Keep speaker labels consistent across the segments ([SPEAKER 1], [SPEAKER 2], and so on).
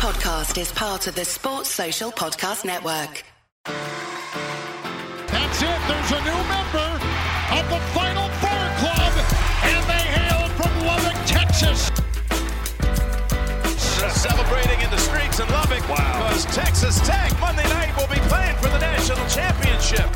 [SPEAKER 1] podcast is part of the Sports Social Podcast Network.
[SPEAKER 2] That's it. There's a new member of the Final Four Club, and they hail from Lubbock, Texas.
[SPEAKER 3] Celebrating in the streets in Lubbock wow. because Texas Tech Monday night will be playing for the national championship.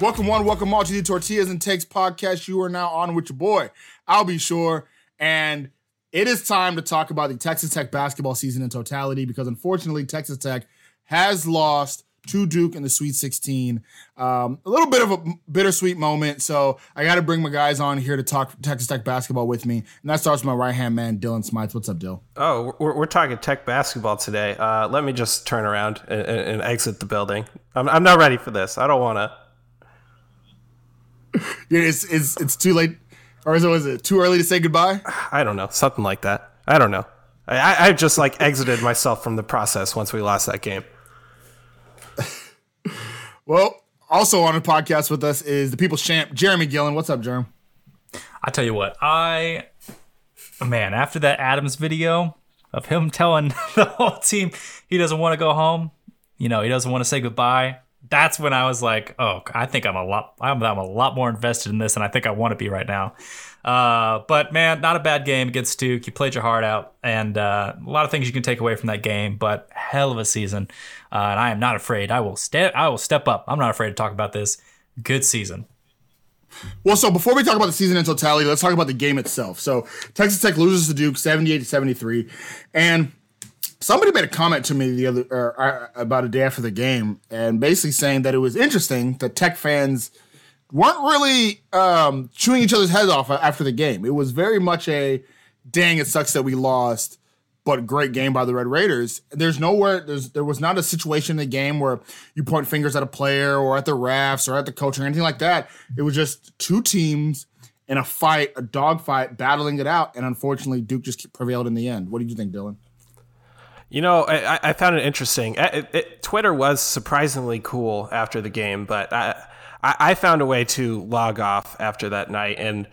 [SPEAKER 4] Welcome one, welcome all to the Tortillas and Takes podcast. You are now on with your boy. Albie Shore. And it is time to talk about the Texas Tech basketball season in totality because unfortunately, Texas Tech has lost to Duke in the Sweet 16. Um, a little bit of a bittersweet moment. So I got to bring my guys on here to talk Texas Tech basketball with me. And that starts with my right hand man, Dylan Smythe. What's up, Dill?
[SPEAKER 5] Oh, we're, we're talking Tech basketball today. Uh, let me just turn around and, and, exit the building. I'm, I'm not ready for this. I don't want to.
[SPEAKER 4] it's, it's, it's too late. Or is it, was it too early to say goodbye?
[SPEAKER 5] I don't know. Something like that. I don't know. I, I just like exited myself from the process once we lost that game.
[SPEAKER 4] well, also on the podcast with us is the people's champ, Jeremy Gillen. What's up, Jeremy?
[SPEAKER 6] I tell you what, I man, after that Adams video of him telling the whole team he doesn't want to go home, you know, he doesn't want to say goodbye. That's when I was like, oh, I think I'm a lot, I'm, I'm a lot more invested in this, and I think I want to be right now. Uh, but man, not a bad game against Duke. You played your heart out, and uh, a lot of things you can take away from that game. But hell of a season, uh, and I am not afraid. I will step. I will step up. I'm not afraid to talk about this. Good season.
[SPEAKER 4] Well, so before we talk about the season in totality, let's talk about the game itself. So Texas Tech loses to Duke 78 to 73, and somebody made a comment to me the other uh, about a day after the game, and basically saying that it was interesting that Tech fans weren't really um, chewing each other's heads off after the game. It was very much a dang, it sucks that we lost, but great game by the Red Raiders. There's nowhere, there's there was not a situation in the game where you point fingers at a player or at the refs or at the coach or anything like that. It was just two teams in a fight, a dog fight, battling it out, and unfortunately, Duke just prevailed in the end. What did you think, Dylan?
[SPEAKER 5] You know, I, I found it interesting. It, it, Twitter was surprisingly cool after the game, but I, I, found a way to log off after that night. And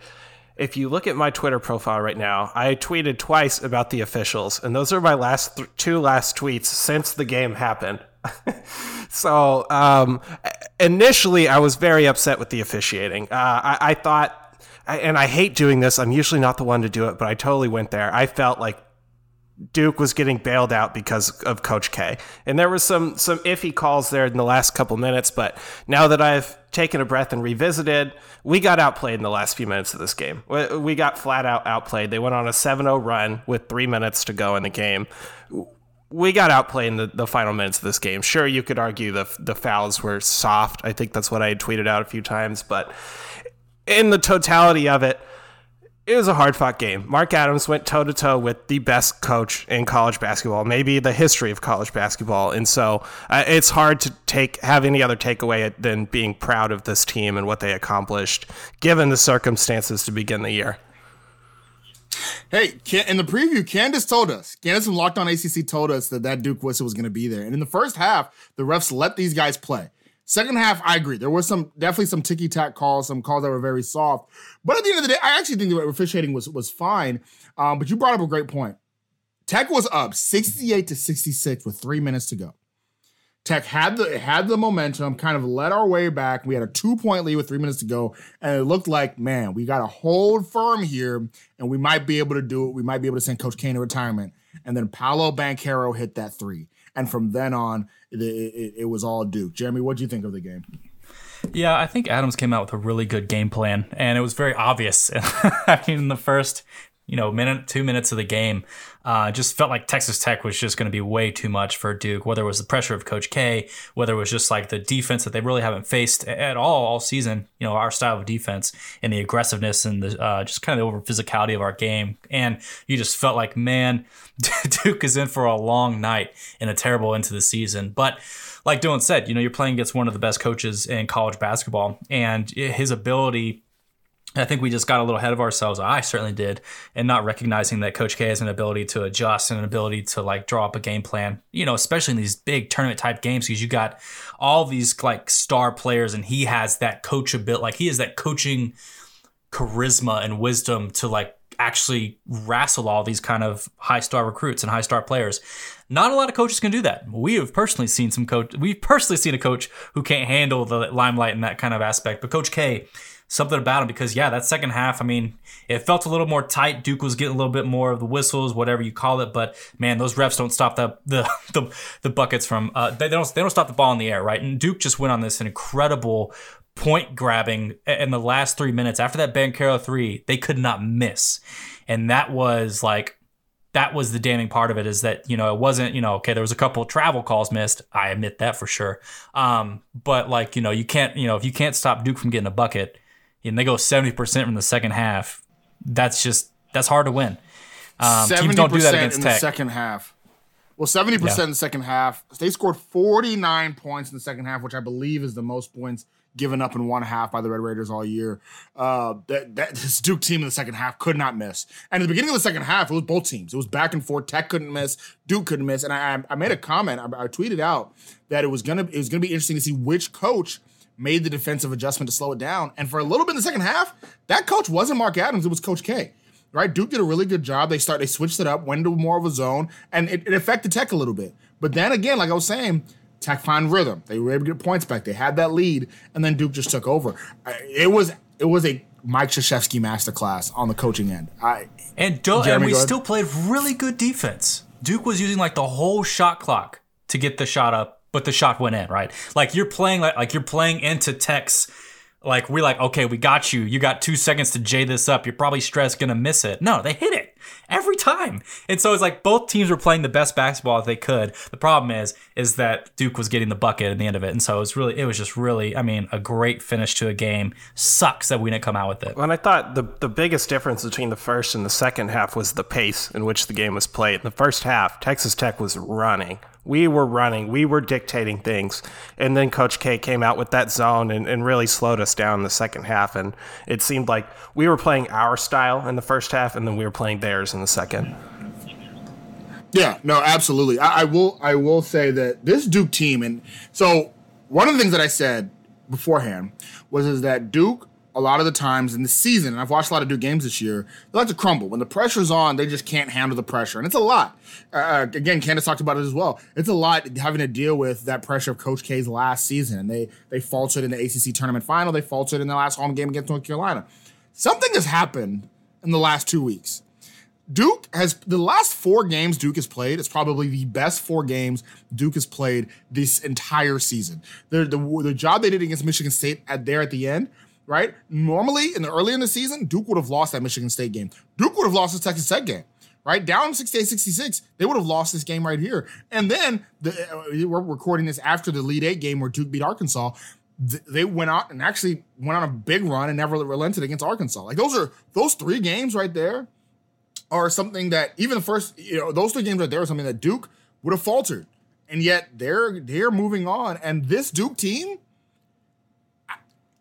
[SPEAKER 5] if you look at my Twitter profile right now, I tweeted twice about the officials, and those are my last th- two last tweets since the game happened. so um, initially, I was very upset with the officiating. Uh, I, I thought, and I hate doing this. I'm usually not the one to do it, but I totally went there. I felt like Duke was getting bailed out because of Coach K. And there was some some iffy calls there in the last couple minutes, but now that I've taken a breath and revisited, we got outplayed in the last few minutes of this game. We got flat out outplayed. They went on a 7-0 run with 3 minutes to go in the game. We got outplayed in the, the final minutes of this game. Sure, you could argue the the fouls were soft. I think that's what I had tweeted out a few times, but in the totality of it, it was a hard fought game. Mark Adams went toe to toe with the best coach in college basketball, maybe the history of college basketball, and so uh, it's hard to take have any other takeaway than being proud of this team and what they accomplished, given the circumstances to begin the year.
[SPEAKER 4] Hey, in the preview, Candace told us, Candace from Locked On ACC told us that that Duke whistle was going to be there, and in the first half, the refs let these guys play. Second half, I agree. There was some definitely some ticky tack calls, some calls that were very soft. But at the end of the day, I actually think the officiating was was fine. Um, but you brought up a great point. Tech was up 68 to 66 with three minutes to go. Tech had the had the momentum, kind of led our way back. We had a two point lead with three minutes to go, and it looked like, man, we got to hold firm here, and we might be able to do it. We might be able to send Coach K into retirement. And then Paolo Banchero hit that three, and from then on, it, it, it was all Duke. Jeremy, what do you think of the game?
[SPEAKER 6] Yeah, I think Adams came out with a really good game plan, and it was very obvious. I mean, in the first, you know, minute, two minutes of the game, uh, just felt like Texas Tech was just going to be way too much for Duke. Whether it was the pressure of Coach K, whether it was just like the defense that they really haven't faced at all all season. You know, our style of defense and the aggressiveness and the uh, just kind of the over physicality of our game, and you just felt like, man, Duke is in for a long night and a terrible into the season, but like Dylan said, you know, you're playing against one of the best coaches in college basketball, and his ability I think we just got a little ahead of ourselves. I certainly did, and not recognizing that Coach K has an ability to adjust and an ability to like draw up a game plan. You know, especially in these big tournament type games, because you got all these like star players, and he has that coach ability. Like he has that coaching charisma and wisdom to like actually wrestle all these kind of high star recruits and high star players. Not a lot of coaches can do that. We have personally seen some coach. We've personally seen a coach who can't handle the limelight in that kind of aspect. But Coach K, something about him because yeah, that second half. I mean, it felt a little more tight. Duke was getting a little bit more of the whistles, whatever you call it. But man, those refs don't stop the the the, the buckets from. Uh, they, don't they don't stop the ball in the air, right? And Duke just went on this incredible point grabbing in the last three minutes after that Banchero three. They could not miss, and that was like that was the damning part of it is that you know it wasn't you know okay there was a couple travel calls missed i admit that for sure um, but like you know you can't you know if you can't stop duke from getting a bucket and they go 70% from the second half that's just that's hard to win
[SPEAKER 4] um, teams don't do that against in Tech. the second half well 70% yeah. in the second half they scored 49 points in the second half which i believe is the most points given up in one half by the Red Raiders all year. Uh, that, that this Duke team in the second half could not miss. And at the beginning of the second half, it was both teams. It was back and forth. Tech couldn't miss. Duke couldn't miss. And I, I made a comment. I, I tweeted out that it was gonna it was gonna be interesting to see which coach made the defensive adjustment to slow it down. And for a little bit in the second half, that coach wasn't Mark Adams. It was Coach K. Right? Duke did a really good job. They start they switched it up, went into more of a zone, and it, it affected Tech a little bit. But then again, like I was saying, Tech find rhythm. They were able to get points back. They had that lead, and then Duke just took over. It was it was a Mike Krzyzewski masterclass on the coaching end. I
[SPEAKER 6] and, do, and we still played really good defense. Duke was using like the whole shot clock to get the shot up, but the shot went in. Right, like you're playing like like you're playing into Tech's like we're like, okay, we got you. You got two seconds to J this up. You're probably stressed, gonna miss it. No, they hit it every time. And so it's like both teams were playing the best basketball that they could. The problem is, is that Duke was getting the bucket at the end of it. And so it was really, it was just really, I mean, a great finish to a game. Sucks that we didn't come out with it.
[SPEAKER 5] When I thought the the biggest difference between the first and the second half was the pace in which the game was played. In the first half, Texas Tech was running we were running, we were dictating things. And then Coach K came out with that zone and, and really slowed us down in the second half. And it seemed like we were playing our style in the first half and then we were playing in the second.
[SPEAKER 4] Yeah, no, absolutely. I, I will I will say that this Duke team, and so one of the things that I said beforehand was is that Duke a lot of the times in the season, and I've watched a lot of Duke games this year, they like to crumble. When the pressure's on, they just can't handle the pressure. And it's a lot. Uh, uh, again, Candace talked about it as well. It's a lot having to deal with that pressure of Coach K's last season. And they they faltered in the ACC tournament final. They faltered in the last home game against North Carolina. Something has happened in the last two weeks. Duke has the last four games Duke has played. It's probably the best four games Duke has played this entire season. The, the, the job they did against Michigan State at there at the end right? Normally, in the early in the season, Duke would have lost that Michigan State game. Duke would have lost the Texas Tech game, right? Down 68-66, they would have lost this game right here. And then the, uh, we're recording this after the Elite Eight game where Duke beat Arkansas. they went out and actually went on a big run and never relented against Arkansas. Like those are those three games right there are something that even the first, you know, those three games right there are something that Duke would have faltered. And yet they're they're moving on. And this Duke team,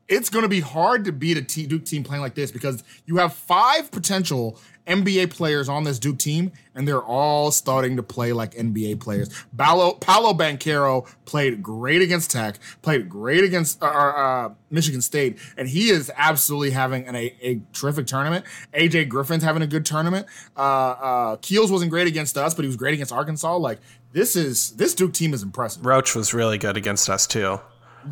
[SPEAKER 4] it's going to be hard to beat a T- Duke team playing like this because you have five potential NBA players on this Duke team, and they're all starting to play like NBA players. Paolo, Paolo Banchero played great against Tech, played great against uh, uh, Michigan State, and he is absolutely having an, a, a, terrific tournament. AJ Griffin's having a good tournament. Uh, uh, Keels wasn't great against us, but he was great against Arkansas. Like this is this Duke team is impressive.
[SPEAKER 5] Roach was really good against us too.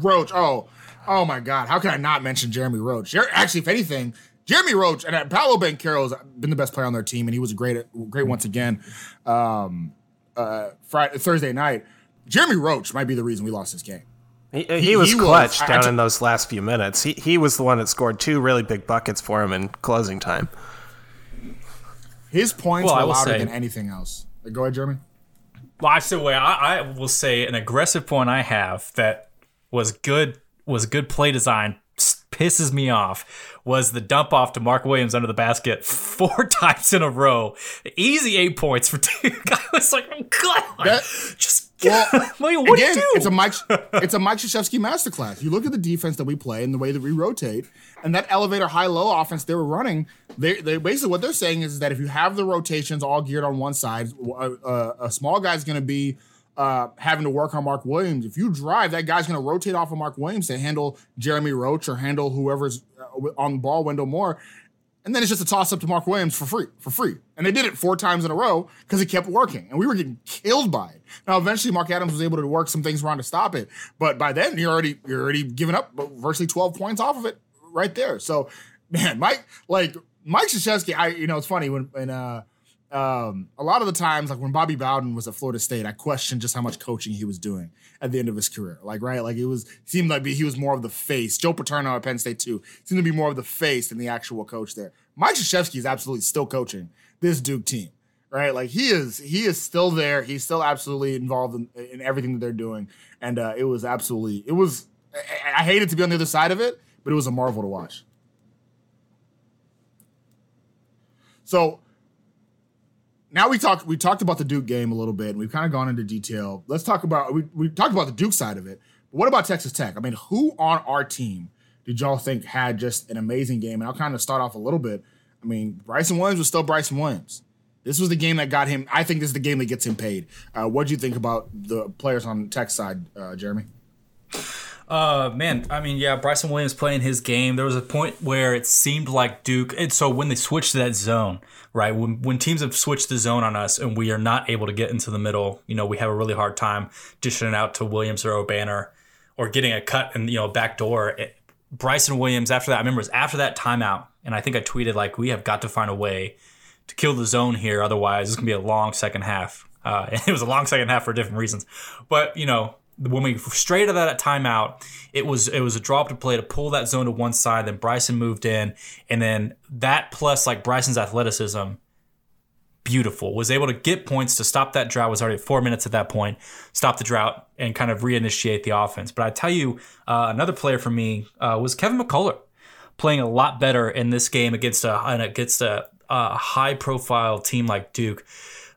[SPEAKER 4] Roach, oh, Oh my God, how can I not mention Jeremy Roach? Actually, if anything, Jeremy Roach and uh, Paolo Banchero has been the best player on their team, and he was great, great once again. Um, uh, Friday, Thursday night, Jeremy Roach might be the reason we lost this game.
[SPEAKER 5] He, he, he was he clutch was, down I, I, in those last few minutes. He he was the one that scored two really big buckets for him in closing time.
[SPEAKER 4] His points well, were louder say, than anything else. Go ahead, Jeremy.
[SPEAKER 6] Well, I say, well, I, I will say an aggressive point I have that was good was a good play design pisses me off was the dump off to Mark Williams under the basket four times in a row. Easy eight points for Duke. I was like, oh god, that, just well, what again, do you do?
[SPEAKER 4] It's a Mike. It's a Mike Krzyzewski masterclass. You look at the defense that we play and the way that we rotate, and that elevator high low offense they were running. They, they basically what they're saying is that if you have the rotations all geared on one side, a, a, uh, uh, a small guy's going to be uh, having to work on Mark Williams. If you drive, that guy's going to rotate off of Mark Williams to handle Jeremy Roach or handle whoever's uh, on the ball, Wendell Moore. and then it's just a toss up to Mark Williams for free, for free. And they did it four times in a row because it kept working, and we were getting killed by it. Now, eventually, Mark Adams was able to work some things around to stop it, but by then you're already you're already giving up virtually 12 points off of it right there. So, man, Mike, like Mike Krzyzewski, I you know it's funny when when uh um, a lot of the times, like when Bobby Bowden was at Florida State, I questioned just how much coaching he was doing at the end of his career. Like, right, like it was seemed like he was more of the face. Joe Paterno at Penn State too seemed to be more of the face than the actual coach there. Mike Krzyzewski is absolutely still coaching this Duke team, right? Like he is, he is still there. He's still absolutely involved in, in everything that they're doing, and uh, it was absolutely, it was. I, I hated to be on the other side of it, but it was a marvel to watch. So now we talked we talked about the Duke game a little bit and we've kind of gone into detail. Let's talk about we, we talked about the Duke side of it. But what about Texas Tech? I mean, who on our team did y'all think had just an amazing game? And I'll kind of start off a little bit. I mean, Bryson Williams was still Bryson Williams. This was the game that got him. I think this is the game that gets him paid. Uh, what do you think about the players on Tech side, uh, Jeremy?
[SPEAKER 6] Uh, man, I mean, yeah, Bryson Williams playing his game. There was a point where it seemed like Duke, and so when they switched to that zone, right, when when teams have switched the zone on us and we are not able to get into the middle, you know, we have a really hard time dishing it out to Williams or Obanor or getting a cut and you know back door. It, Bryson Williams after that, I remember it was after that timeout, and I think I tweeted like, we have got to find a way to kill the zone here, otherwise it's gonna be a long second half. Uh, it was a long second half for different reasons, but you know when we straight out that timeout, it was it was a drop to play to pull that zone to one side. Then Bryson moved in, and then that plus like Bryson's athleticism, beautiful. Was able to get points to stop that drought. Was already at four minutes at that point. Stop the drought and kind of reinitiate the offense. But I tell you, uh, another player for me uh, was Kevin McCullar, playing a lot better in this game against a against a, a high profile team like Duke,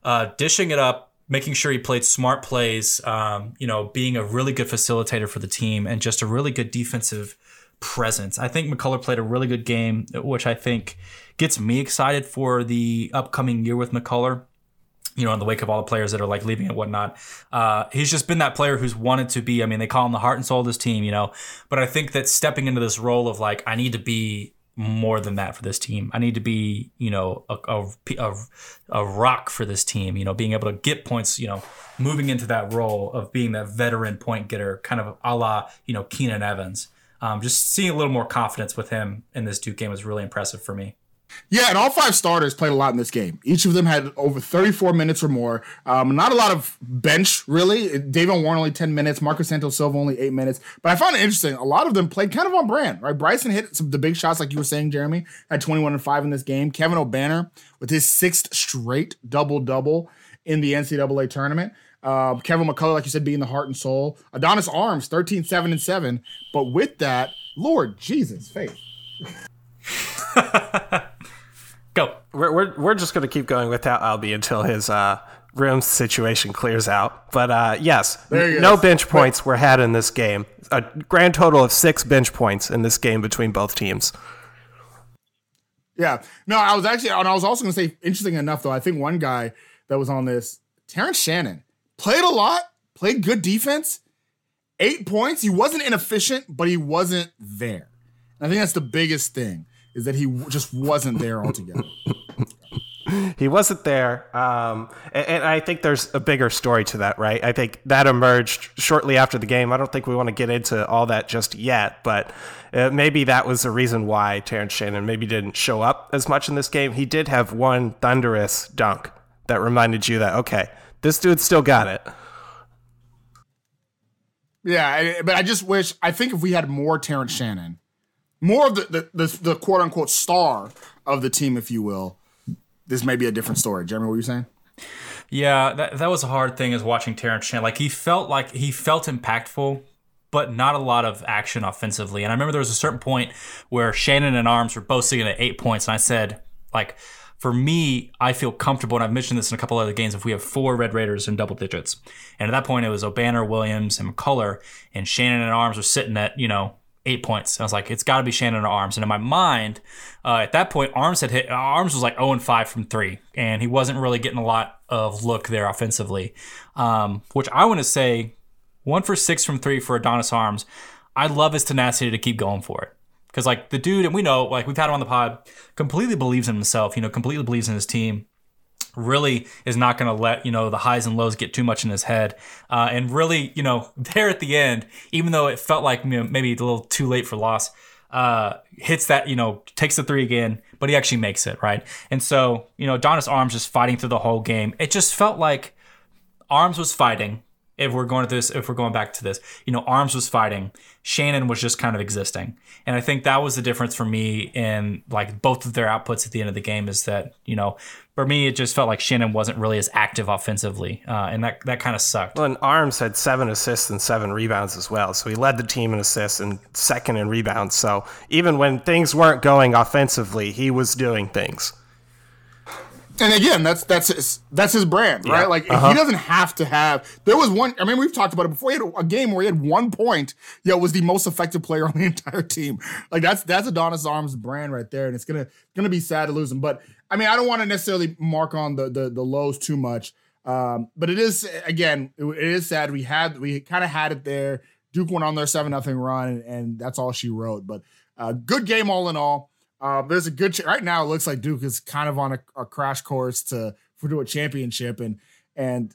[SPEAKER 6] uh, dishing it up making sure he played smart plays, um, you know, being a really good facilitator for the team and just a really good defensive presence. I think McCullar played a really good game, which I think gets me excited for the upcoming year with McCullar. You know, in the wake of all the players that are like leaving and whatnot, uh, he's just been that player who's wanted to be. I mean, they call him the heart and soul of this team, you know. But I think that stepping into this role of like, I need to be more than that for this team. I need to be, you know, a, a, a, rock for this team, you know, being able to get points, you know, moving into that role of being that veteran point getter, kind of a la, you know, Keenan Evans. Um, just seeing a little more confidence with him in this Duke game was really impressive for me.
[SPEAKER 4] Yeah, and all five starters played a lot in this game. Each of them had over 34 minutes or more. Um, not a lot of bench, really. Davion Warren only 10 minutes. Marcus Santos Silva only eight minutes. But I found it interesting. A lot of them played kind of on brand, right? Bryson hit some the big shots, like you were saying, Jeremy, had 21 and 5 in this game. Kevin Obanor with his sixth straight double double in the NCAA tournament. Um, Kevin McCullar, like you said, being the heart and soul. Adonis Arms, 13, 7, and 7. But with that, Lord Jesus, faith.
[SPEAKER 6] Go.
[SPEAKER 5] We're, we're, we're just going to keep going without Albie until his uh, room situation clears out. But uh, yes, no bench points were had in this game. A grand total of six bench points in this game between both teams.
[SPEAKER 4] Yeah. No, I was actually, and I was also going to say, interesting enough, though, I think one guy that was on this, Terrence Shannon, played a lot, played good defense, eight points. He wasn't inefficient, but he wasn't there. I think that's the biggest thing is that he just wasn't there altogether.
[SPEAKER 5] he wasn't there. Um, and, and, I think there's a bigger story to that, right? I think that emerged shortly after the game. I don't think we want to get into all that just yet, but uh, maybe that was the reason why Terrence Shannon maybe didn't show up as much in this game. He did have one thunderous dunk that reminded you that, okay, this dude still got it.
[SPEAKER 4] Yeah, but I just wish, I think if we had more Terrence Shannon, more of the, the, the, the quote unquote star of the team, if you will, this may be a different story. Jeremy, what were you saying?
[SPEAKER 6] Yeah, that, that was a hard thing is watching Terrence Shannon. Like he felt like he felt impactful, but not a lot of action offensively. And I remember there was a certain point where Shannon and Arms were both sitting at eight points, and I said, like, for me, I feel comfortable, and I've mentioned this in a couple other games, if we have four Red Raiders in double digits. And at that point, it was Obanor, Williams, and McCullar, and Shannon and Arms were sitting at, you know, eight points. And I was like, it's got to be Shannon or Arms. And in my mind, uh, at that point, Arms had hit. Arms was like 0 and 5 from three, and he wasn't really getting a lot of look there offensively. Um, which I want to say, one for six from three for Adonis Arms. I love his tenacity to keep going for it because like the dude, and we know like we've had him on the pod, completely believes in himself. You know, completely believes in his team really is not going to let you know the highs and lows get too much in his head. Uh, and really you know there at the end even though it felt like you know, maybe a little too late for loss uh, hits that you know takes the three again but he actually makes it right? And so you know Adonis Arms just fighting through the whole game. It just felt like Arms was fighting if we're going to this if we're going back to this you know arms was fighting shannon was just kind of existing. And i think that was the difference for me in like both of their outputs at the end of the game is that you know for me it just felt like shannon wasn't really as active offensively uh, and that that kind of sucked.
[SPEAKER 5] Well and arms had seven assists and seven rebounds as well so he led the team in assists and second in rebounds. So even when things weren't going offensively he was doing things
[SPEAKER 4] and again, that's that's his, that's his brand, right? Yeah. Like uh-huh. he doesn't have to have. There was one. I mean, we've talked about it before. He had a game where he had one point, yet was the most effective player on the entire team. Like that's that's Adonis Arms' brand right there, and it's gonna gonna be sad to lose him. But I mean, I don't want to necessarily mark on the the, the lows too much. Um, but it is again, it, it is sad. We had we kind of had it there. Duke went on their seven nothing run, and, and, that's all she wrote. But uh, good game all in all. Uh, there's a good ch- right now. It looks like Duke is kind of on a, a crash course to for to a championship, and and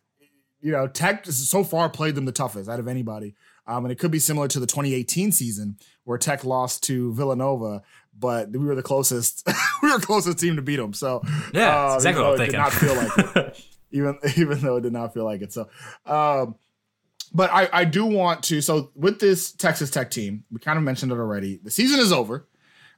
[SPEAKER 4] you know Tech so far played them the toughest out of anybody. Um, and it could be similar to the 2018 season where Tech lost to Villanova, but we were the closest. we were closest team to beat them. So
[SPEAKER 6] yeah, uh, exactly what I'm thinking.
[SPEAKER 4] Did not feel like it, even even though it did not feel like it. So. Um, but I, I do want to. So with this Texas Tech team, we kind of mentioned it already. The season is over.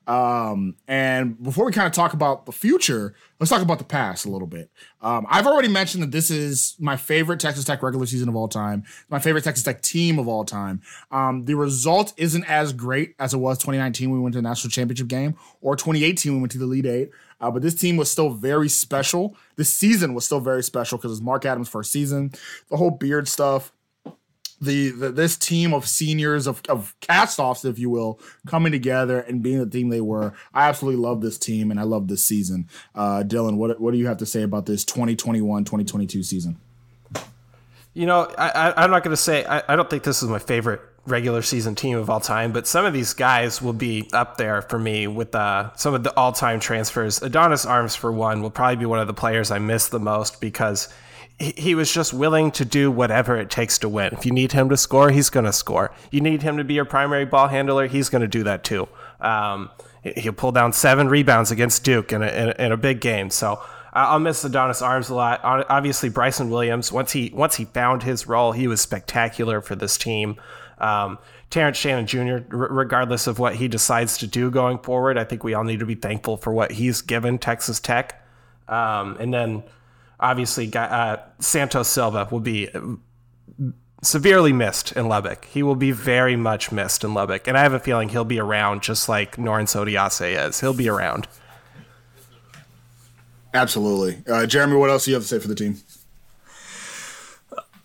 [SPEAKER 4] Um, and before we kind of talk about the future, let's talk about the past a little bit. Um, I've already mentioned that this is my favorite Texas Tech regular season of all time, my favorite Texas Tech team of all time. Um, the result isn't as great as it was 2019 when we went to the national championship game, or 2018 when we went to the Elite Eight. Uh, but this team was still very special. This season was still very special because it was Mark Adams' first season. The whole beard stuff, the, the, this team of seniors of, of cast-offs, if you will, coming together and being the team they were. I absolutely love this team and I love this season. Uh, Dylan, what what do you have to say about this 2021-2022 season?
[SPEAKER 5] You know, I, am not going to say I, I don't think this is my favorite regular season team of all time, but some of these guys will be up there for me with uh, some of the all-time transfers. Adonis Arms, for one, will probably be one of the players I miss the most because he was just willing to do whatever it takes to win. If you need him to score, he's going to score. You need him to be your primary ball handler, he's going to do that too. Um, he'll pull down seven rebounds against Duke in a, in a, in a big game. So I'll miss Adonis Arms a lot. Obviously, Bryson Williams. Once he once he found his role, he was spectacular for this team. Um, Terrence Shannon Jr., regardless of what he decides to do going forward, I think we all need to be thankful for what he's given Texas Tech. Um, and then obviously uh, Santos Silva will be severely missed in Lubbock. He will be very much missed in Lubbock, and I have a feeling he'll be around just like Norense Odiase is. He'll be around.
[SPEAKER 4] Absolutely, uh, Jeremy. What else do you have to say for the team?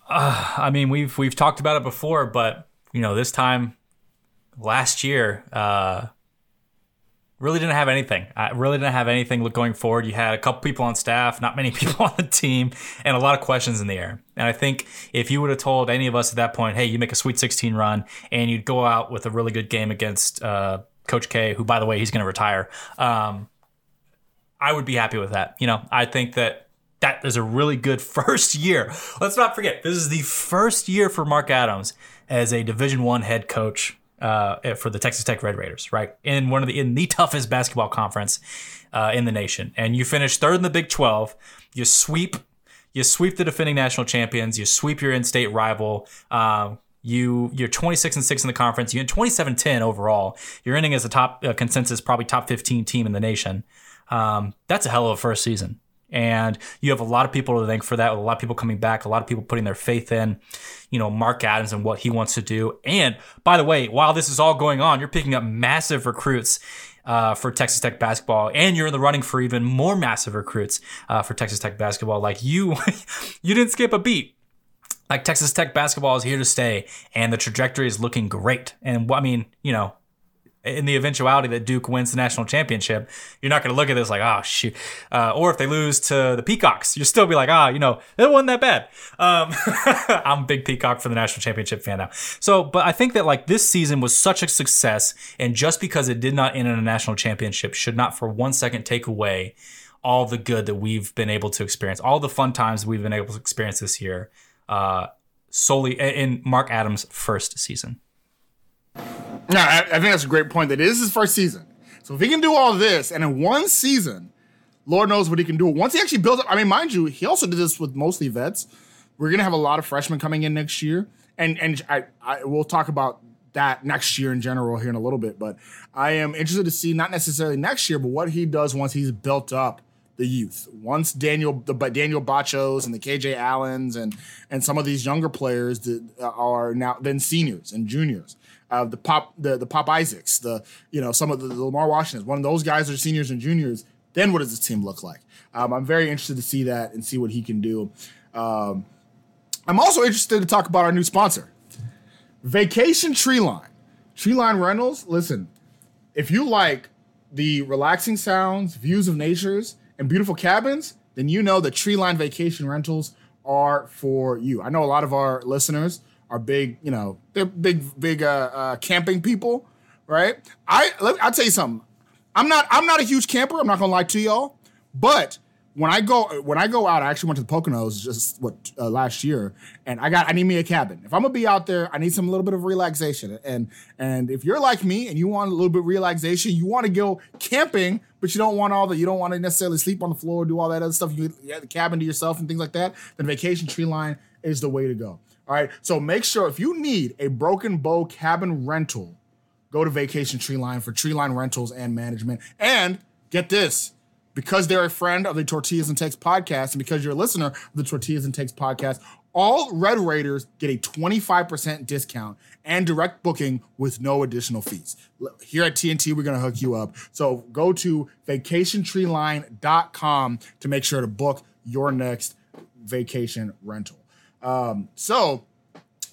[SPEAKER 6] Uh, I mean, we've we've talked about it before, but you know, this time last year, uh, really didn't have anything. I really didn't have anything going forward. You had a couple people on staff, not many people on the team, and a lot of questions in the air. And I think if you would have told any of us at that point, hey, you make a Sweet 16 run and you'd go out with a really good game against uh, Coach K, who, by the way, he's going to retire, um, I would be happy with that. You know, I think that that is a really good first year. Let's not forget, this is the first year for Mark Adams as a Division One head coach uh, for the Texas Tech Red Raiders, right? In one of the in the toughest basketball conference uh, in the nation, and you finish third in the Big Twelve. You sweep, you sweep the defending national champions. You sweep your in-state rival. Um, you you're 26 and six in the conference. You're 27-10 overall. You're ending as a top uh, consensus, probably top 15 team in the nation. Um, that's a hell of a first season. And you have a lot of people to thank for that. A lot of people coming back, a lot of people putting their faith in, you know, Mark Adams and what he wants to do. And by the way, while this is all going on, you're picking up massive recruits uh, for Texas Tech basketball, and you're in the running for even more massive recruits uh, for Texas Tech basketball. Like you, you didn't skip a beat. Like Texas Tech basketball is here to stay, and the trajectory is looking great. And I mean, you know, in the eventuality that Duke wins the national championship, you're not going to look at this like, oh, shoot. Uh, or if they lose to the Peacocks, you'll still be like, ah, oh, you know, it wasn't that bad. Um, I'm a big Peacock for the national championship fan now. So, but I think that like this season was such a success, and just because it did not end in a national championship should not for one second take away all the good that we've been able to experience, all the fun times we've been able to experience this year, uh, solely in Mark Adams' first season.
[SPEAKER 4] No, I, I, think that's a great point. That it is his first season. So if he can do all this, and in one season, Lord knows what he can do. Once he actually builds up, I mean, mind you, he also did this with mostly vets. We're gonna have a lot of freshmen coming in next year, and and I, I we'll talk about that next year in general here in a little bit. But I am interested to see not necessarily next year, but what he does once he's built up the youth. Once Daniel, the but Daniel Batchos and the KJ Allens and and some of these younger players that are now then seniors and juniors uh, the pop the, the pop Isaacs, the you know some of the, the Lamar Washingtons. One of those guys are seniors and juniors. Then what does this team look like? Um, I'm very interested to see that and see what he can do. Um, I'm also interested to talk about our new sponsor, Vacation Treeline. Treeline Rentals. Listen, if you like the relaxing sounds, views of natures, and beautiful cabins, then you know that Treeline Vacation Rentals are for you. I know a lot of our listeners are big, you know, they're big, big uh, uh, camping people, right? I let, I'll tell you something. I'm not I'm not a huge camper. I'm not gonna lie to y'all, but when I go when I go out, I actually went to the Poconos just what uh, last year, and I got I need me a cabin. If I'm gonna be out there, I need some little bit of relaxation. And and if you're like me and you want a little bit of relaxation, you want to go camping, but you don't want all the you don't want to necessarily sleep on the floor, do all that other stuff. You, you have the cabin to yourself and things like that. Then Vacation Tree Line is the way to go. All right. So make sure if you need a broken bow cabin rental, go to Vacation Treeline for Treeline rentals and management. And get this because they're a friend of the Tortillas and Takes podcast, and because you're a listener of the Tortillas and Takes podcast, all Red Raiders get a 25% discount and direct booking with no additional fees. Here at TNT, we're going to hook you up. So go to vacationtreeline.com to make sure to book your next vacation rental. Um, so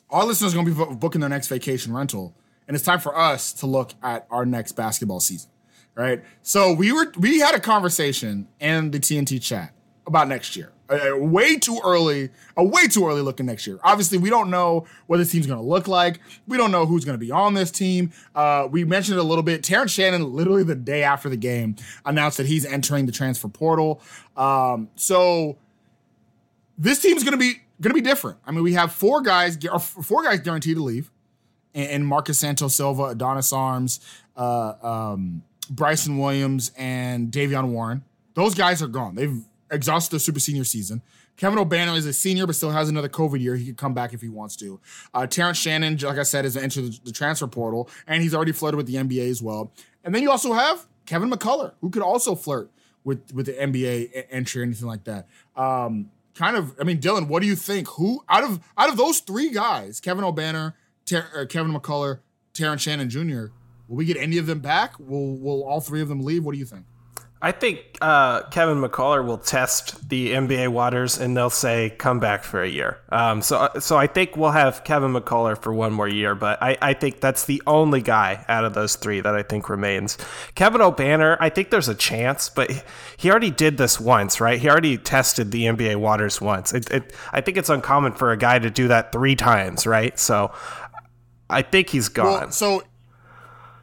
[SPEAKER 4] our listeners are going to be booking their next vacation rental, and it's time for us to look at our next basketball season, right? So we were we had a conversation in the TNT chat about next year. Way too early, a way too early looking next year. Obviously, we don't know what this team's going to look like. We don't know who's going to be on this team. Uh, we mentioned it a little bit. Terrence Shannon, literally the day after the game, announced that he's entering the transfer portal. Um, so this team's going to be going to be different. I mean, we have four guys, four guys guaranteed to leave, and Marcus Santos Silva, Adonis Arms, uh, um, Bryson Williams, and Davion Warren. Those guys are gone. They've exhausted their super senior season. Kevin Obanor is a senior, but still has another COVID year. He could come back if he wants to. Uh, Terrence Shannon, like I said, has entered the, the transfer portal, and he's already flirted with the NBA as well. And then you also have Kevin McCullar, who could also flirt with with the NBA entry or anything like that. Um, kind of, I mean, Dylan, what do you think? Who out of out of those three guys, Kevin Obanor, Ter- uh, Kevin McCullar, Terrence Shannon Jr., will we get any of them back? Will will all three of them leave? What do you think?
[SPEAKER 5] I think uh, Kevin McCullar will test the NBA waters, and they'll say come back for a year. Um, so, so I think we'll have Kevin McCullar for one more year, but I, I think that's the only guy out of those three that I think remains. Kevin Obanor, I think there's a chance, but he already did this once, right? He already tested the NBA waters once. It, it, I think it's uncommon for a guy to do that three times, right? So, I think he's gone.
[SPEAKER 4] Well, so,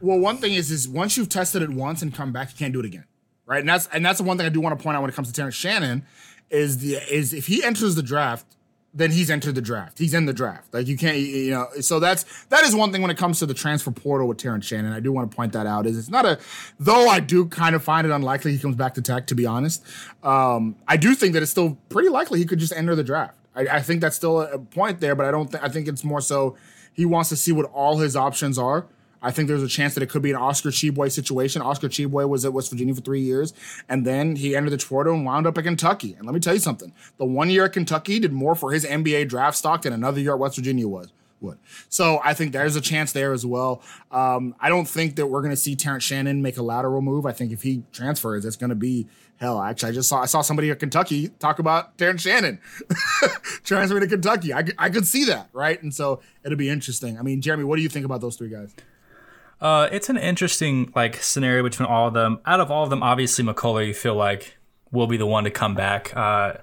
[SPEAKER 4] well, one thing is, is once you've tested it once and come back, you can't do it again right? And that's and that's the one thing I do want to point out when it comes to Terrence Shannon is the is if he enters the draft, then he's entered the draft. He's in the draft. Like you can't, you know. So that's that is one thing when it comes to the transfer portal with Terrence Shannon. I do want to point that out. Is it's not a though I do kind of find it unlikely he comes back to Tech. To be honest, um, I do think that it's still pretty likely he could just enter the draft. I, I think that's still a point there, but I don't. think I think it's more so he wants to see what all his options are I think there's a chance that it could be an Oscar Tshiebwe situation. Oscar Tshiebwe was at West Virginia for three years, and then he entered the portal and wound up at Kentucky. And let me tell you something: the one year at Kentucky did more for his NBA draft stock than another year at West Virginia was. Would. So I think there's a chance there as well. Um, I don't think that we're going to see Terrence Shannon make a lateral move. I think if he transfers, it's going to be hell. Actually, I just saw I saw somebody at Kentucky talk about Terrence Shannon transferring to Kentucky. I, I could see that, right? And so it'll be interesting. I mean, Jeremy, what do you think about those three guys?
[SPEAKER 6] Uh, it's an interesting like scenario between all of them. Out of all of them, obviously McCullar, you feel like will be the one to come back. Uh,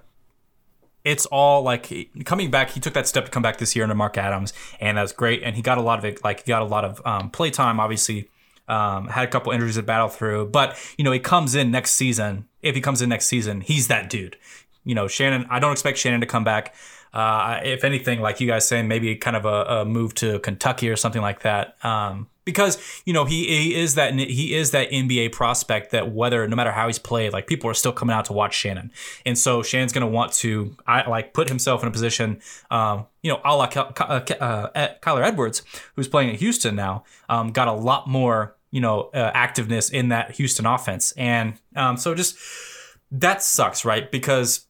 [SPEAKER 6] it's all like coming back. He took that step to come back this year under Mark Adams, and that's great. And he got a lot of it. Like he got a lot of um, play time. Obviously, um, had a couple injuries to battle through, but you know he comes in next season. If he comes in next season, he's that dude. You know, Shannon. I don't expect Shannon to come back. Uh, if anything, like you guys saying, maybe kind of a, a move to Kentucky or something like that. Um, because you know he, he is that he is that NBA prospect that whether no matter how he's played, like people are still coming out to watch Shannon, and so Shannon's going to want to I like put himself in a position, um, you know, a la uh, uh, Kyler Edwards, who's playing at Houston now, um, got a lot more you know uh, activeness in that Houston offense, and um, so just that sucks, right? Because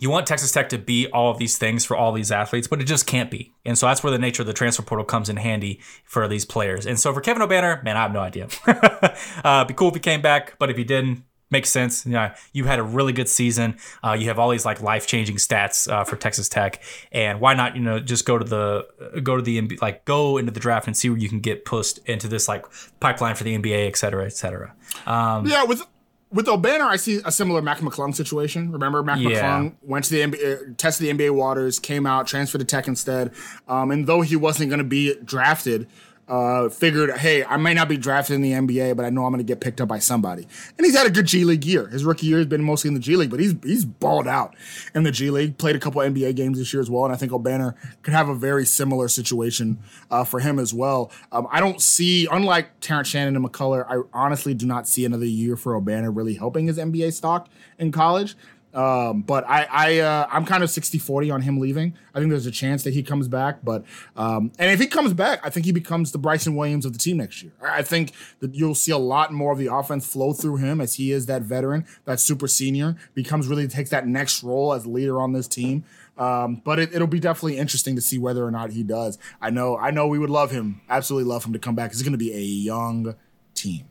[SPEAKER 6] you want Texas Tech to be all of these things for all these athletes, but it just can't be. And so that's where the nature of the transfer portal comes in handy for these players. And so for Kevin Obanor, man, I have no idea. uh, be cool if he came back, but if he didn't, makes sense. You, know, you had a really good season. Uh, you have all these like life changing stats uh, for Texas Tech, and why not? You know, just go to the go to the like go into the draft and see where you can get pushed into this like pipeline for the NBA, et cetera, et cetera.
[SPEAKER 4] Um, yeah, with with Obanor, I see a similar Mac McClung situation. Remember, Mac yeah. McClung went to the NBA, tested the NBA waters, came out, transferred to Tech instead. Um, and though he wasn't going to be drafted, uh, figured, hey, I might not be drafted in the NBA, but I know I'm going to get picked up by somebody. And he's had a good G League year. His rookie year has been mostly in the G League, but he's he's balled out in the G League. Played a couple NBA games this year as well, and I think Obanor could have a very similar situation uh, for him as well. Um, I don't see, unlike Terrence Shannon and McCullar, I honestly do not see another year for Obanor really helping his NBA stock in college. Um, but I, I, uh, I'm kind of 60 40 on him leaving. I think there's a chance that he comes back, but, um, and if he comes back, I think he becomes the Bryson Williams of the team next year. I think that you'll see a lot more of the offense flow through him as he is that veteran, that super senior, becomes really takes that next role as leader on this team. Um, but it, will be definitely interesting to see whether or not he does. I know, I know we would love him, absolutely love him to come back. It's going to be a young team.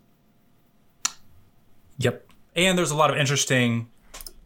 [SPEAKER 6] Yep. And there's a lot of interesting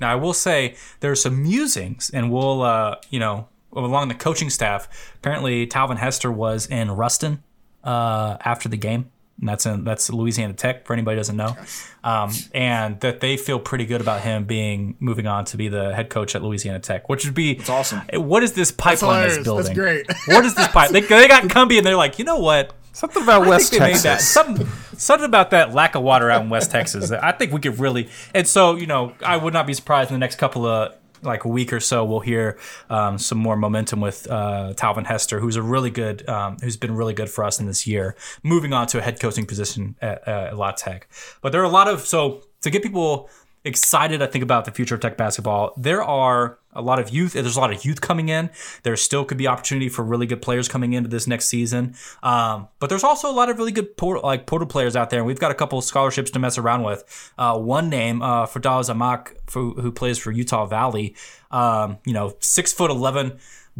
[SPEAKER 6] now, I will say there are some musings, and we'll, uh, you know, along the coaching staff. Apparently, Talvin Hester was in Ruston uh, after the game. And that's in that's Louisiana Tech for anybody doesn't know, um, and that they feel pretty good about him being moving on to be the head coach at Louisiana Tech, which would be
[SPEAKER 4] it's awesome.
[SPEAKER 6] What is this pipeline that's, that's building?
[SPEAKER 4] That's great.
[SPEAKER 6] what is this pipe? They, they got Cumbie and they're like, you know what?
[SPEAKER 5] Something about I West Texas.
[SPEAKER 6] Something, something about that lack of water out in West Texas. I think we could really. And so, you know, I would not be surprised in the next couple of like a week or so, we'll hear um, some more momentum with uh, Talvin Hester, who's a really good, um, who's been really good for us in this year, moving on to a head coaching position at, uh, at La Tech. But there are a lot of so to get people excited, I think, about the future of Tech basketball. There are a lot of youth. There's a lot of youth coming in. There still could be opportunity for really good players coming into this next season. Um, but there's also a lot of really good like portal players out there. And we've got a couple of scholarships to mess around with. Uh, one name, uh, Fardaws Aimaq, for, who plays for Utah Valley. Um, you know, six foot eleven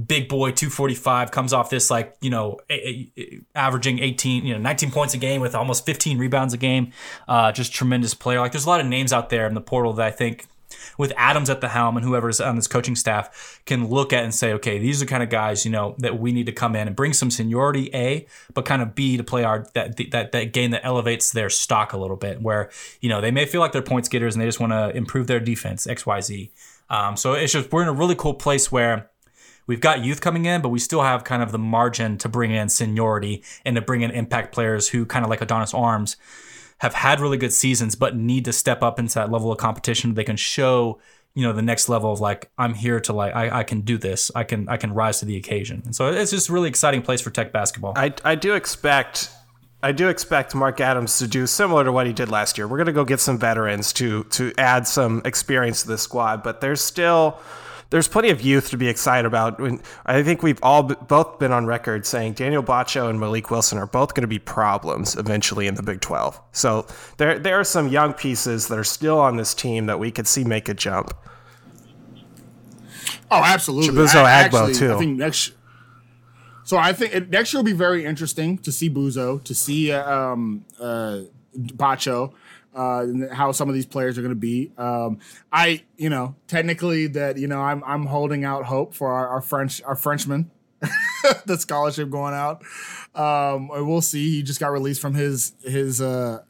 [SPEAKER 6] big boy 245 comes off this like you know a, a, averaging 18 you know 19 points a game with almost 15 rebounds a game. Uh, just tremendous player. Like there's a lot of names out there in the portal that i think with adams at the helm and whoever's on this coaching staff can look at and say okay these are the kind of guys you know that we need to come in and bring some seniority a but kind of b to play our that that, that game that elevates their stock a little bit where you know they may feel like they're points getters and they just want to improve their defense xyz um, so it's just we're in a really cool place where we've got youth coming in, but we still have kind of the margin to bring in seniority and to bring in impact players who kind of like Adonis Arms have had really good seasons, but need to step up into that level of competition. They can show, you know, the next level of like, I'm here to like, I, I can do this. I can, I can rise to the occasion. And so it's just a really exciting place for tech basketball.
[SPEAKER 5] I, I do expect I do expect Mark Adams to do similar to what he did last year. We're going to go get some veterans to to add some experience to the squad, but there's still there's plenty of youth to be excited about. I think we've all both been on record saying Daniel Batcho and Mylik Wilson are both going to be problems eventually in the Big 12. So there there are some young pieces that are still on this team that we could see make a jump.
[SPEAKER 4] Oh, absolutely.
[SPEAKER 5] Batcho Agbo too.
[SPEAKER 4] I think next. So I think it, next year will be very interesting to see Buzo, to see uh, um, uh, Batcho uh, how some of these players are going to be. Um, I, you know, technically that you know I'm I'm holding out hope for our, our French our Frenchman. the scholarship going out. Um, we'll see. He just got released from his his uh,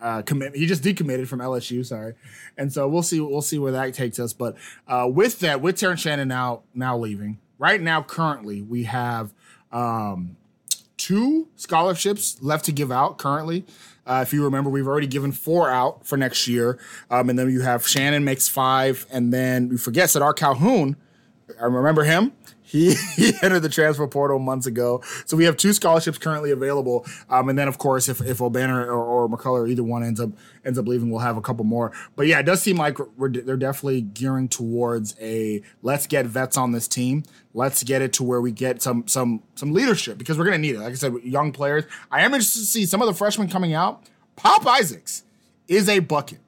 [SPEAKER 4] uh, commit. He just decommitted from LSU. Sorry, and so we'll see. We'll see where that takes us. But uh, with that, with Terrence Shannon now now leaving, right now currently we have um, two scholarships left to give out currently. Uh, if you remember, we've already given four out for next year. Um, and then you have Shannon makes five. And then we forget our Calhoun. I remember him. He, he entered the transfer portal months ago. So we have two scholarships currently available. Um, and then, of course, if, if Obanor or, or McCullar, either one ends up ends up leaving, we'll have a couple more. But yeah, it does seem like they're definitely gearing towards a let's get vets on this team. Let's get it to where we get some some some leadership because we're going to need it. Like I said, young players. I am interested to see some of the freshmen coming out. Pop Isaacs is a bucket.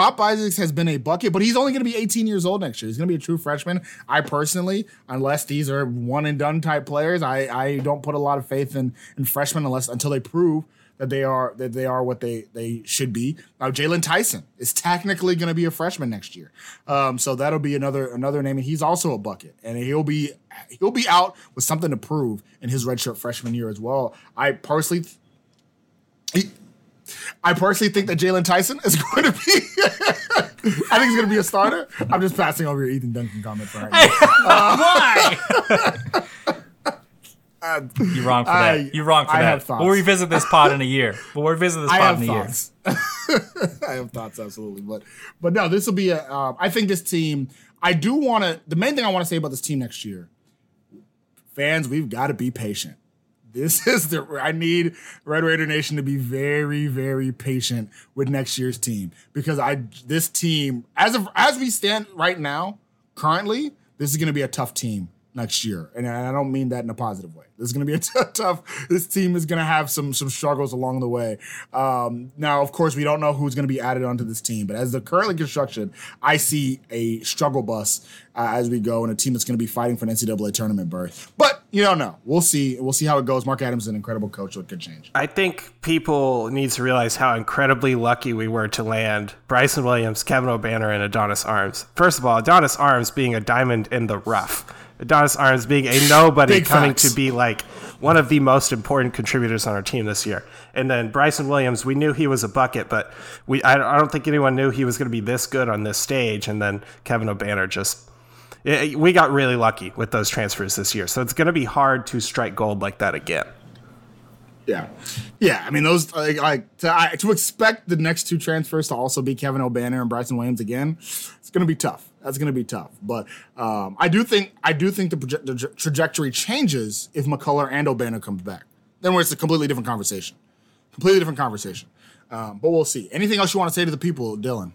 [SPEAKER 4] Pop Isaacs has been a bucket, but he's only going to be 18 years old next year. He's going to be a true freshman. I personally, unless these are one and done type players, I, I don't put a lot of faith in, in freshmen unless until they prove that they are that they are what they they should be. Now Jaylon Tyson is technically going to be a freshman next year, um, so that'll be another another name, and he's also a bucket, and he'll be he'll be out with something to prove in his redshirt freshman year as well. I personally. He, I personally think that Jaylon Tyson is going to be. I think he's going to be a starter. I'm just passing over your Ethan Duncan comment right now.
[SPEAKER 6] Why? You're wrong for
[SPEAKER 4] I-
[SPEAKER 6] that. You're wrong for
[SPEAKER 4] I
[SPEAKER 6] that.
[SPEAKER 4] thoughts.
[SPEAKER 6] We'll revisit this pod in a year. We'll revisit this
[SPEAKER 4] I
[SPEAKER 6] pod in a year.
[SPEAKER 4] I have thoughts, absolutely. But but no, this will be a. Um, I think this team. I do want to. The main thing I want to say about this team next year, fans, we've got to be patient. This is the. I need Red Raider Nation to be very, very patient with next year's team because I this team as of as we stand right now, currently, this is going to be a tough team next year, and I don't mean that in a positive way. This is going to be a t- tough. This team is going to have some some struggles along the way. Um, now, of course, we don't know who's going to be added onto this team, but as the currently construction, I see a struggle bus uh, as we go, and a team that's going to be fighting for an NCAA tournament berth. But you don't know. We'll see. We'll see how it goes. Mark Adams is an incredible coach, it could change.
[SPEAKER 5] I think people need to realize how incredibly lucky we were to land Bryson Williams, Kevin Obanor, and Adonis Arms. First of all, Adonis Arms being a diamond in the rough. Adonis Arms being a nobody
[SPEAKER 4] Big
[SPEAKER 5] coming
[SPEAKER 4] facts.
[SPEAKER 5] to be like one of the most important contributors on our team this year. And then Bryson Williams, we knew he was a bucket, but we I, I don't think anyone knew he was going to be this good on this stage. And then Kevin Obanor just it- we got really lucky with those transfers this year. So it's going to be hard to strike gold like that again.
[SPEAKER 4] Yeah, yeah. I mean, those like, like to, I, to expect the next two transfers to also be Kevin Obanor and Bryson Williams again. It's going to be tough. That's going to be tough. But um, I do think I do think the, proje- the tra- trajectory changes if McCullar and Obanor comes back. Then it's a completely different conversation. Completely different conversation. Um, but we'll see. Anything else you want to say to the people, Dylan?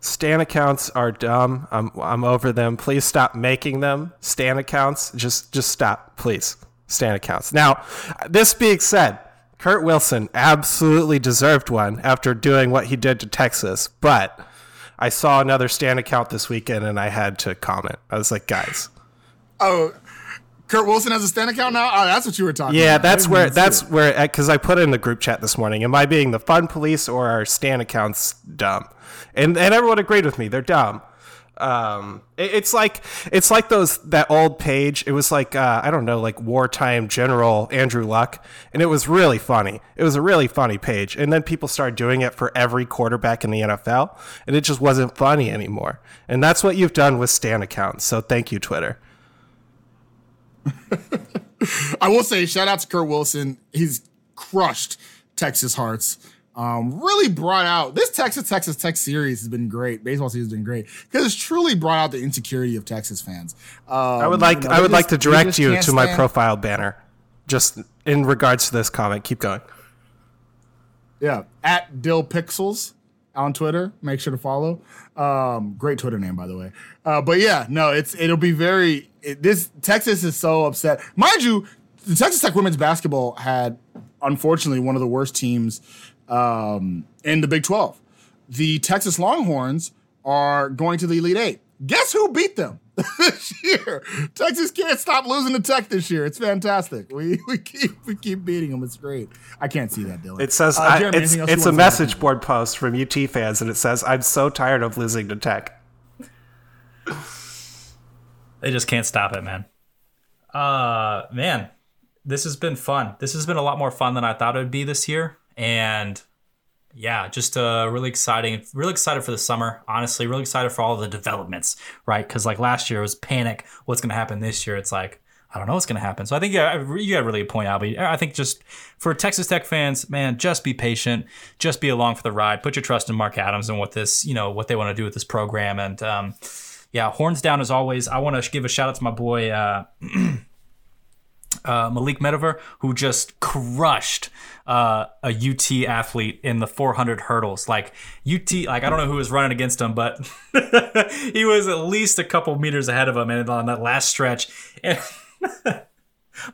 [SPEAKER 5] Stan accounts are dumb. I'm I'm over them. Please stop making them. Stan accounts, just just stop, please. Stan accounts. Now, this being said, Kurt Wilson absolutely deserved one after doing what he did to Texas, but I saw another Stan account this weekend and I had to comment. I was like, guys,
[SPEAKER 4] Oh, Kurt Wilson has a stand account now. Oh, that's what you were talking.
[SPEAKER 5] yeah,
[SPEAKER 4] about.
[SPEAKER 5] That's where that's
[SPEAKER 4] it.
[SPEAKER 5] where uh, because I put it in the group chat this morning. Am I being the fun police or are Stan accounts dumb? And and everyone agreed with me. They're dumb. Um, it- it's like it's like those that old page. It was like uh, I don't know, like wartime general Andrew Luck, and it was really funny. It was a really funny page, and then people started doing it for every quarterback in the NFL, and it just wasn't funny anymore. And that's what you've done with Stan accounts. So thank you, Twitter.
[SPEAKER 4] I will say, shout out to Kurt Wilson. He's crushed Texas hearts. Um, really brought out this Texas Texas Tech series has been great. Baseball season has been great because it's truly brought out the insecurity of Texas fans. Um,
[SPEAKER 5] I would like
[SPEAKER 4] you know,
[SPEAKER 5] I would like to direct you to my
[SPEAKER 4] stand-
[SPEAKER 5] profile banner, just in regards to this comment. Keep going.
[SPEAKER 4] Yeah, at Dill Pixels on Twitter. Make sure to follow. Um, great Twitter name, by the way. Uh, but yeah, no, it's it'll be very. It, this Texas is so upset, mind you. The Texas Tech women's basketball had, unfortunately, one of the worst teams um, in the Big Twelve. The Texas Longhorns are going to the Elite Eight. Guess who beat them this year? Texas can't stop losing to Tech this year. It's fantastic. We we keep we keep beating them. It's great. I can't see that, Dylan.
[SPEAKER 5] It says
[SPEAKER 4] Uh,
[SPEAKER 5] I, it's
[SPEAKER 4] anything else you
[SPEAKER 5] it's a
[SPEAKER 4] wanna
[SPEAKER 5] message board post from UT fans, and it says, "I'm so tired of losing to Tech."
[SPEAKER 6] They just can't stop it, man. Uh, man, this has been fun. This has been a lot more fun than I thought it would be this year, and yeah, just uh, really exciting. Really excited for the summer. Honestly, really excited for all the developments. Right, because like last year it was panic. What's going to happen this year? It's like I don't know what's going to happen. So I think yeah, you got really a point, Albie. I think just for Texas Tech fans, man, just be patient, just be along for the ride. Put your trust in Mark Adams and what this, you know, what they want to do with this program. And um, yeah, horns down as always. I want to give a shout out to my boy. Uh, uh, Malik Metaver, who just crushed uh, a UT athlete in the 400 hurdles. Like UT, like I don't know who was running against him, but he was at least a couple meters ahead of him, and on that last stretch. And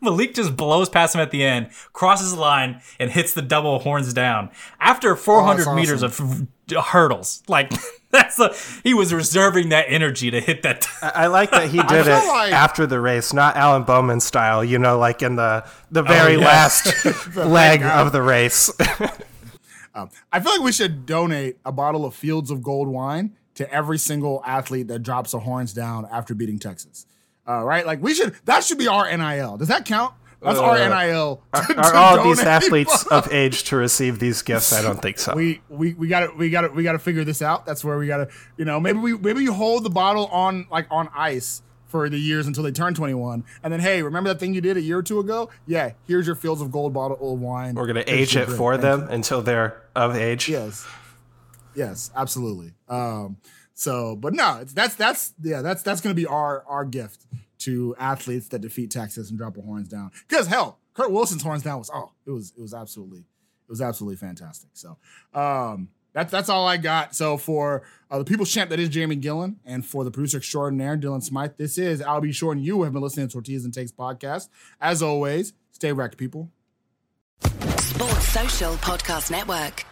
[SPEAKER 6] Malik just blows past him at the end, crosses the line, and hits the double horns down after 400
[SPEAKER 4] awesome.
[SPEAKER 6] meters of hurdles. Like that's the he was reserving that energy to hit that.
[SPEAKER 5] I, I like that he did it
[SPEAKER 4] like-
[SPEAKER 5] after the race, not Alan Bowman style. You know, like in the the very
[SPEAKER 6] yeah.
[SPEAKER 5] last leg of the race.
[SPEAKER 4] I feel like we should donate a bottle of Fields of Gold wine to every single athlete that drops a horns down after beating Texas. Uh, right? Like we should. That should be our NIL. Does that count? That's our NIL. to-
[SPEAKER 5] Are
[SPEAKER 4] to
[SPEAKER 5] all these athletes of age to receive these gifts? I don't think so.
[SPEAKER 4] we we we got to we got to we got to figure this out. That's where we got to you know maybe we maybe you hold the bottle on like on ice for the years until they turn 21 and then hey remember that thing you did a year or two ago yeah here's your fields of gold bottle of wine
[SPEAKER 5] We're gonna age it for them
[SPEAKER 4] you.
[SPEAKER 5] until they're of age.
[SPEAKER 4] yes yes absolutely um so but no it's that's that's yeah that's that's gonna be our our gift to athletes that defeat texas and drop a horns down because hell kurt wilson's horns down was oh it was it was absolutely it was absolutely fantastic so um that's that's all I got. So for uh, the people's champ that is Jamie Gillen, and for the producer extraordinaire Dylan Smythe, this is Albie Shore, and you have been listening to Tortillas and Takes podcast. As always, stay wrecked, people.
[SPEAKER 1] Sports Social Podcast Network.